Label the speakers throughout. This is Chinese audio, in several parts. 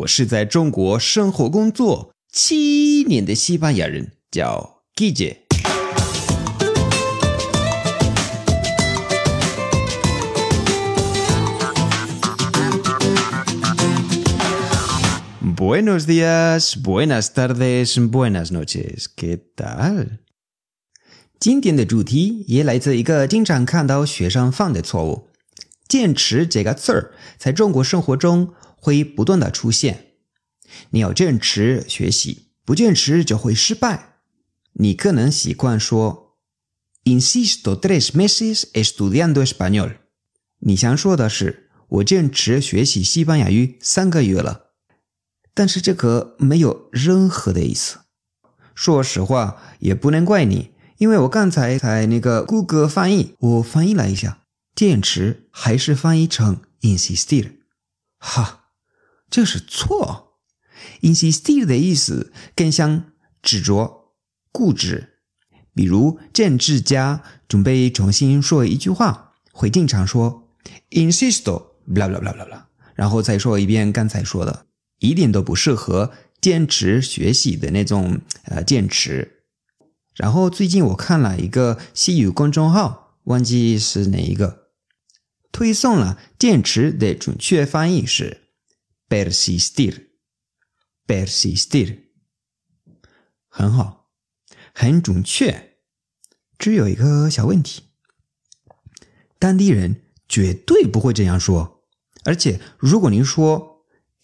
Speaker 1: 我是在中国生活工作七年的西班牙人，叫 Gigi。Buenos días, buenas tardes, buenas noches. ¿Qué tal? 今天的主题也来自一个经常看到学生犯的错误。坚持这个字儿在中国生活中会不断的出现。你要坚持学习，不坚持就会失败。你可能习惯说 “insisto tres meses estudiando español”。你想说的是我坚持学习西班牙语三个月了。但是这个没有任何的意思。说实话，也不能怪你，因为我刚才在那个谷歌翻译，我翻译了一下，坚持还是翻译成 insistir。哈，这是错。insistir 的意思更像执着、固执。比如政治家准备重新说一句话，会经常说 insisto，blah blah blah blah blah，然后再说一遍刚才说的。一点都不适合坚持学习的那种呃坚持。然后最近我看了一个西语公众号，忘记是哪一个，推送了坚持的准确翻译是 persistir，persistir，很好，很准确。只有一个小问题，当地人绝对不会这样说，而且如果您说。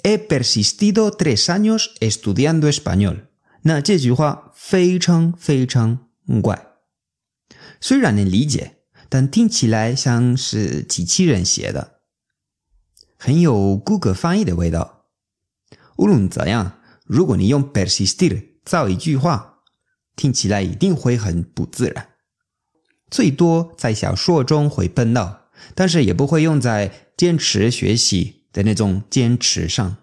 Speaker 1: He persistido tres años estudiando español。那这句话非常非常怪，虽然能理解，但听起来像是机器人写的，很有谷歌翻译的味道。无论怎样，如果你用 persistir 造一句话，听起来一定会很不自然。最多在小说中会碰到，但是也不会用在坚持学习。的那种坚持上，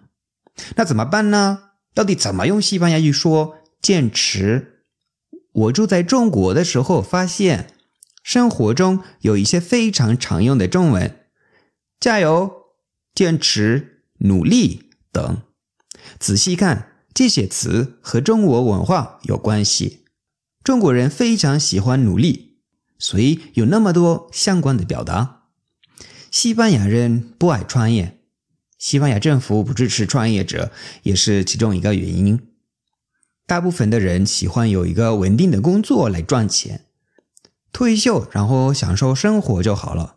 Speaker 1: 那怎么办呢？到底怎么用西班牙语说坚持？我住在中国的时候，发现生活中有一些非常常用的中文，加油、坚持、努力等。仔细看，这些词和中国文化有关系。中国人非常喜欢努力，所以有那么多相关的表达。西班牙人不爱创业。西班牙政府不支持创业者，也是其中一个原因。大部分的人喜欢有一个稳定的工作来赚钱，退休然后享受生活就好了。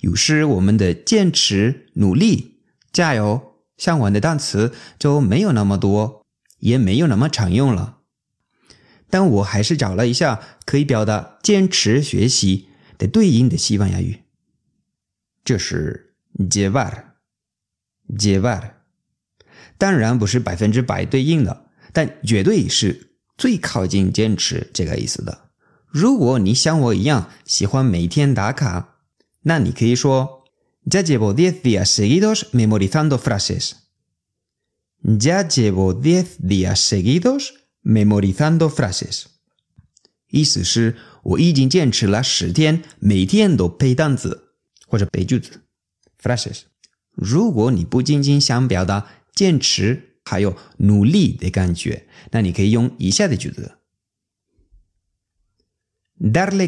Speaker 1: 于是我们的坚持、努力、加油相关的单词就没有那么多，也没有那么常用了。但我还是找了一下可以表达坚持学习的对应的西班牙语，这是 llevar。llevar，当然不是百分之百对应的，但绝对是最靠近坚持这个意思的。如果你像我一样喜欢每天打卡，那你可以说 Ya llevo diez días seguidos memorizando frases. Ya llevo diez días seguidos memorizando frases. 意思是我已经坚持了十天，每天都背单词或者背句子，phrases。如果你不仅仅想表达坚持还有努力的感觉，那你可以用以下的句子：darle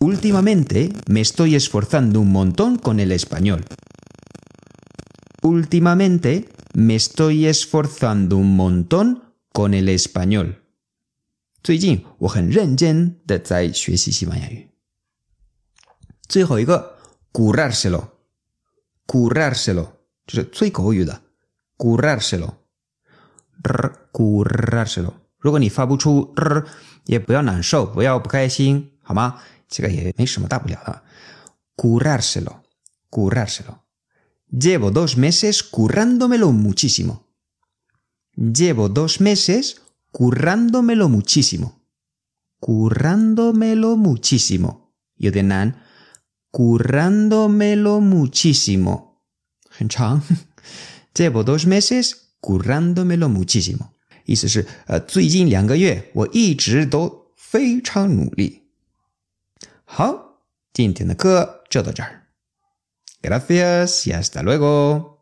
Speaker 1: Últimamente me estoy esforzando un montón con el español. Últimamente me estoy esforzando un montón con el español. 最近我很认真的在学习西班牙语。最后一个。currárselo，currárselo，就是最口语的 currárselo，currárselo。如果你发不出，也不要难受，不要不开心，好吗？ 这个也没什么大不了的。currárselo，currárselo。 Llevo dos meses currándomelo muchísimo. Llevo dos meses currándomelo muchísimo. Currándomelo muchísimo. Yo nan currándomelo muchísimo. 很长。Llevo dos meses currándomelo muchísimo. 意思是，呃，最近两个月我一直都非常努力。 好，今天的课就到这儿。Gracias y hasta luego.